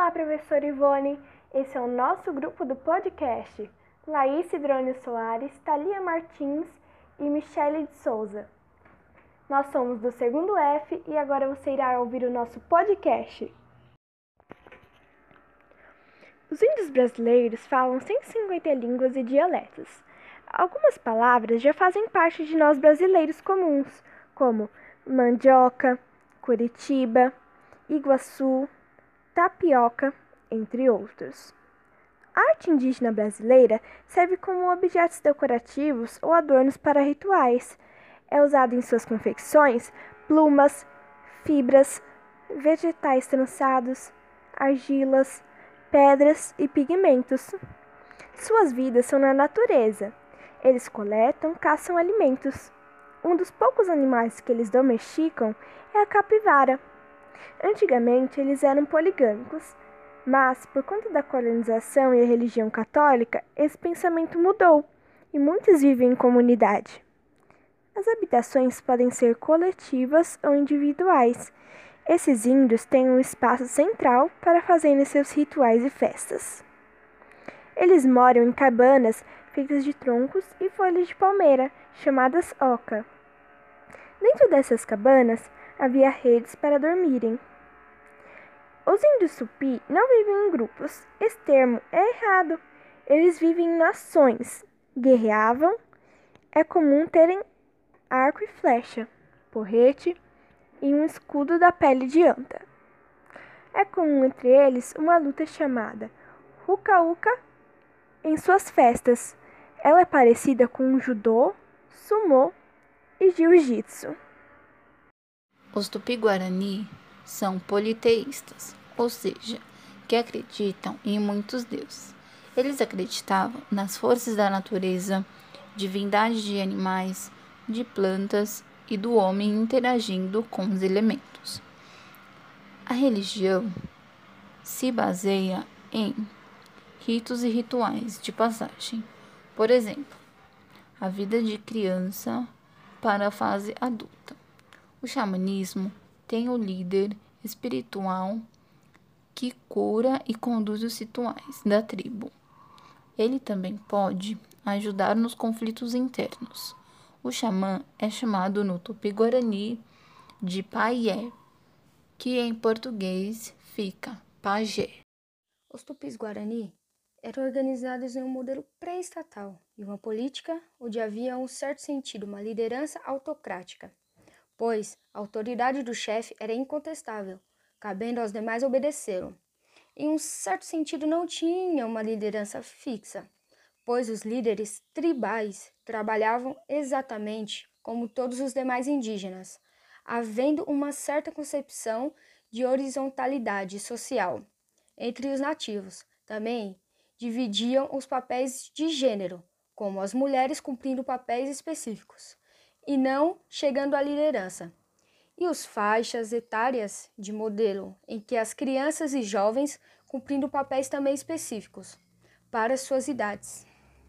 Olá, professora Ivone. Esse é o nosso grupo do podcast. Laís Drone Soares, Thalia Martins e Michele de Souza. Nós somos do segundo F e agora você irá ouvir o nosso podcast. Os índios brasileiros falam 150 línguas e dialetos. Algumas palavras já fazem parte de nós brasileiros comuns, como mandioca, Curitiba, Iguaçu, tapioca, entre outros. A arte indígena brasileira serve como objetos decorativos ou adornos para rituais. É usado em suas confecções plumas, fibras, vegetais trançados, argilas, pedras e pigmentos. Suas vidas são na natureza. Eles coletam, caçam alimentos. Um dos poucos animais que eles domesticam é a capivara. Antigamente eles eram poligâmicos, mas por conta da colonização e a religião católica, esse pensamento mudou e muitos vivem em comunidade. As habitações podem ser coletivas ou individuais. Esses índios têm um espaço central para fazerem seus rituais e festas. Eles moram em cabanas feitas de troncos e folhas de palmeira, chamadas oca. Dentro dessas cabanas havia redes para dormirem. Os índios Supi não vivem em grupos. Esse termo é errado. Eles vivem em nações. Guerreavam. É comum terem arco e flecha, porrete e um escudo da pele de anta. É comum entre eles uma luta chamada Ruka-Uka em suas festas. Ela é parecida com judô, sumô e jiu-jitsu. Os tupi-guarani são politeístas, ou seja, que acreditam em muitos deuses. Eles acreditavam nas forças da natureza, divindade de animais, de plantas e do homem interagindo com os elementos. A religião se baseia em ritos e rituais de passagem. Por exemplo, a vida de criança para a fase adulta. O xamanismo tem o líder espiritual que cura e conduz os rituais da tribo. Ele também pode ajudar nos conflitos internos. O xamã é chamado no tupi-guarani de paié, que em português fica pajé. Os tupis-guarani eram organizados em um modelo pré-estatal e uma política onde havia um certo sentido uma liderança autocrática pois a autoridade do chefe era incontestável, cabendo aos demais obedecê-lo. Em um certo sentido, não tinha uma liderança fixa, pois os líderes tribais trabalhavam exatamente como todos os demais indígenas, havendo uma certa concepção de horizontalidade social entre os nativos. Também dividiam os papéis de gênero, como as mulheres cumprindo papéis específicos e não chegando à liderança. E os faixas etárias de modelo, em que as crianças e jovens cumprindo papéis também específicos para suas idades.